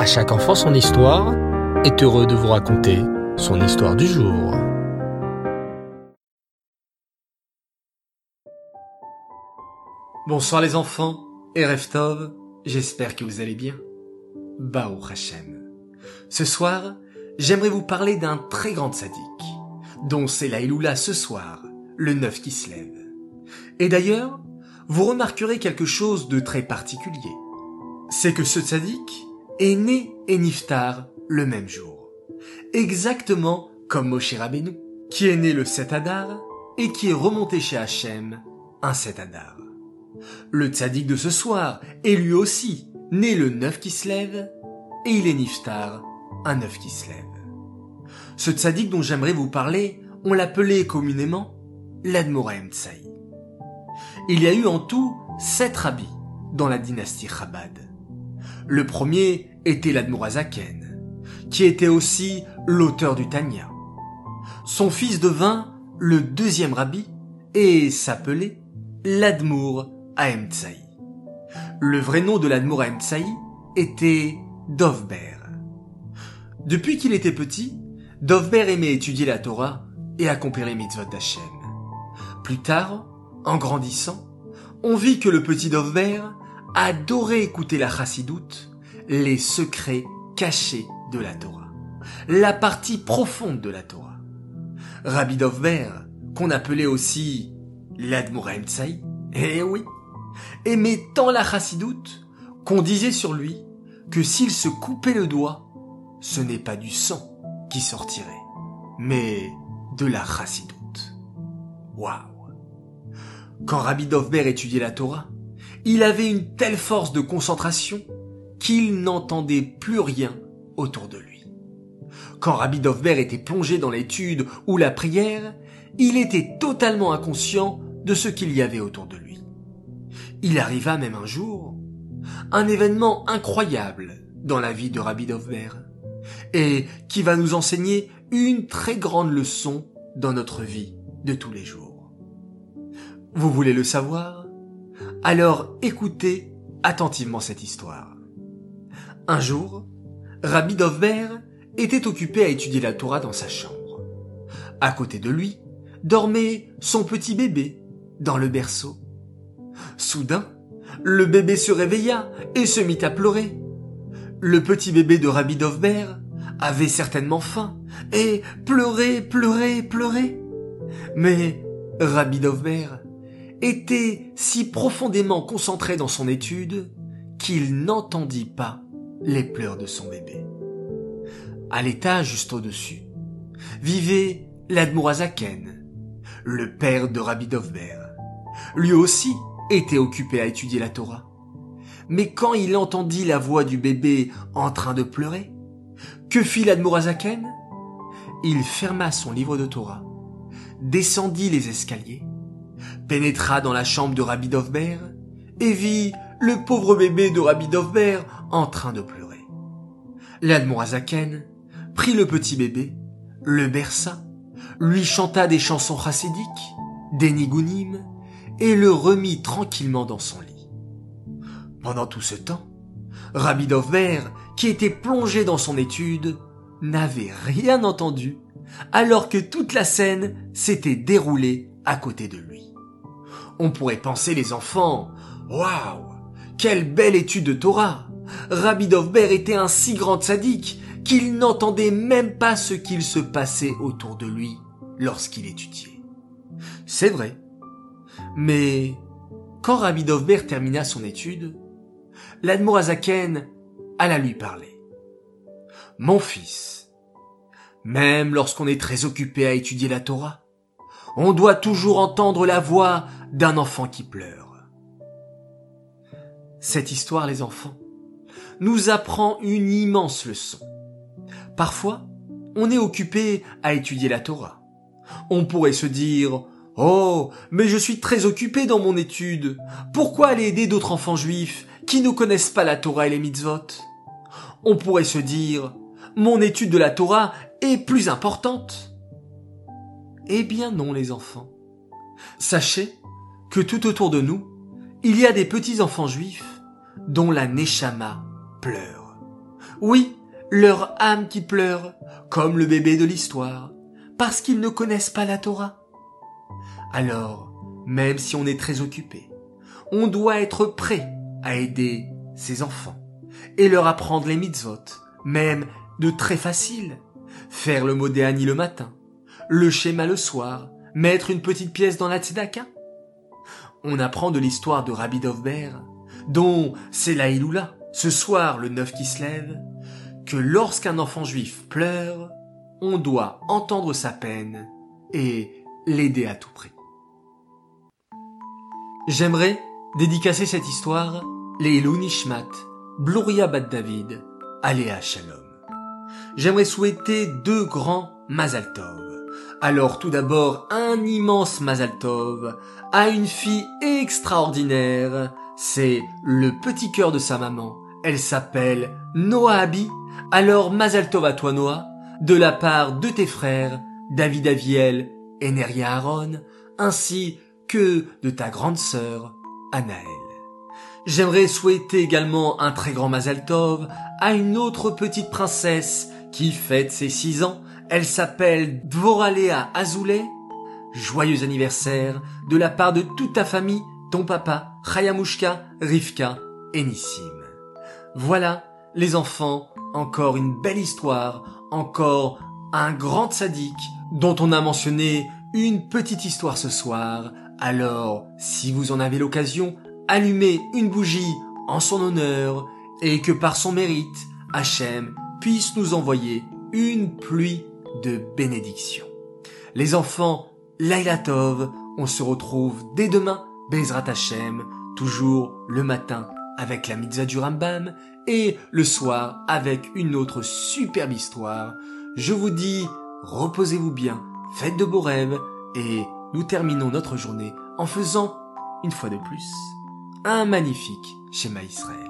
À chaque enfant son histoire est heureux de vous raconter son histoire du jour. Bonsoir les enfants et Reftov, j'espère que vous allez bien. Bao Hashem. Ce soir, j'aimerais vous parler d'un très grand sadique, dont c'est la Iloula ce soir, le neuf qui se lève. Et d'ailleurs, vous remarquerez quelque chose de très particulier. C'est que ce sadique est né et niftar le même jour. Exactement comme Moshe Rabbeinu, qui est né le 7 Adar et qui est remonté chez Hachem un 7 Adar. Le tzaddik de ce soir est lui aussi né le 9 qui se lève et il est niftar un 9 qui se lève. Ce tzaddik dont j'aimerais vous parler, on l'appelait communément l'Admoraim Tsaï. Il y a eu en tout sept rabbis dans la dynastie Chabad. Le premier était l'Admorazaken, qui était aussi l'auteur du Tanya. Son fils devint le deuxième rabbi et s'appelait l'Admour Ahem Tsaï. Le vrai nom de l'Admour Ahem Tsaï était Dovber. Depuis qu'il était petit, Dovber aimait étudier la Torah et accomplir les mitzvot. Plus tard, en grandissant, on vit que le petit Dovber adorait écouter la chassidoute, les secrets cachés de la Torah, la partie profonde de la Torah. Rabbi Dovber, qu'on appelait aussi l'Admoraim Tsaï, eh oui, aimait tant la chassidoute qu'on disait sur lui que s'il se coupait le doigt, ce n'est pas du sang qui sortirait, mais de la chassidoute. Waouh Quand Rabbi Dovber étudiait la Torah, il avait une telle force de concentration qu'il n'entendait plus rien autour de lui. Quand Rabbi Dovber était plongé dans l'étude ou la prière, il était totalement inconscient de ce qu'il y avait autour de lui. Il arriva même un jour un événement incroyable dans la vie de Rabbi Dovber et qui va nous enseigner une très grande leçon dans notre vie de tous les jours. Vous voulez le savoir? Alors écoutez attentivement cette histoire. Un jour, Rabbi Dovber était occupé à étudier la Torah dans sa chambre. À côté de lui dormait son petit bébé dans le berceau. Soudain, le bébé se réveilla et se mit à pleurer. Le petit bébé de Rabbi Dovber avait certainement faim et pleurait, pleurait, pleurait. Mais Rabbi Dovber était si profondément concentré dans son étude qu'il n'entendit pas les pleurs de son bébé. À l'étage juste au-dessus vivait l'Admorazaken, le père de Rabbi Dovber. Lui aussi était occupé à étudier la Torah. Mais quand il entendit la voix du bébé en train de pleurer, que fit l'Admorazaken Il ferma son livre de Torah, descendit les escaliers, pénétra dans la chambre de Rabbi Dovber et vit le pauvre bébé de Rabbi Dovber en train de pleurer. L'Admorazaken prit le petit bébé, le berça, lui chanta des chansons chassidiques, des nigunim, et le remit tranquillement dans son lit. Pendant tout ce temps, Rabbi Dovber, qui était plongé dans son étude, n'avait rien entendu, alors que toute la scène s'était déroulée à côté de lui. On pourrait penser les enfants, waouh, quelle belle étude de Torah! Rabbi Dovber était un si grand sadique qu'il n'entendait même pas ce qu'il se passait autour de lui lorsqu'il étudiait. C'est vrai. Mais quand Rabbi Dovber termina son étude, l'Admorazaken alla lui parler. Mon fils, même lorsqu'on est très occupé à étudier la Torah, on doit toujours entendre la voix d'un enfant qui pleure. Cette histoire, les enfants, nous apprend une immense leçon. Parfois, on est occupé à étudier la Torah. On pourrait se dire, Oh, mais je suis très occupé dans mon étude. Pourquoi aller aider d'autres enfants juifs qui ne connaissent pas la Torah et les mitzvot? On pourrait se dire, mon étude de la Torah est plus importante. Eh bien non, les enfants. Sachez que tout autour de nous, il y a des petits enfants juifs dont la Neshama pleure. Oui, leur âme qui pleure, comme le bébé de l'histoire, parce qu'ils ne connaissent pas la Torah. Alors, même si on est très occupé, on doit être prêt à aider ses enfants et leur apprendre les mitzvot, même de très facile. Faire le modéani le matin, le schéma le soir, mettre une petite pièce dans la tzedaka. On apprend de l'histoire de Rabbi Dovber, dont c'est la Iloula, ce soir le neuf qui se lève, que lorsqu'un enfant juif pleure, on doit entendre sa peine et l'aider à tout prix. J'aimerais dédicacer cette histoire les Nishmat, Bluria Bat David, Aléa Shalom. J'aimerais souhaiter deux grands Mazal. Alors tout d'abord un immense Mazal Tov à une fille extraordinaire. C'est le petit cœur de sa maman. Elle s'appelle Noah Abi. Alors Mazal Tov à toi Noah, de la part de tes frères David Aviel et Neria Aaron, ainsi que de ta grande sœur Anaël. J'aimerais souhaiter également un très grand Mazal Tov à une autre petite princesse qui fête ses six ans. Elle s'appelle Dvoralea Azoulay. Joyeux anniversaire de la part de toute ta famille, ton papa, Chayamushka, Rivka et Nissim. Voilà, les enfants, encore une belle histoire, encore un grand sadique dont on a mentionné une petite histoire ce soir. Alors, si vous en avez l'occasion, allumez une bougie en son honneur et que par son mérite, Hachem puisse nous envoyer une pluie de bénédictions. Les enfants, Laila on se retrouve dès demain, Bezrat Hachem, toujours le matin avec la mitzvah du Rambam et le soir avec une autre superbe histoire. Je vous dis, reposez-vous bien, faites de beaux rêves et nous terminons notre journée en faisant, une fois de plus, un magnifique schéma Israël.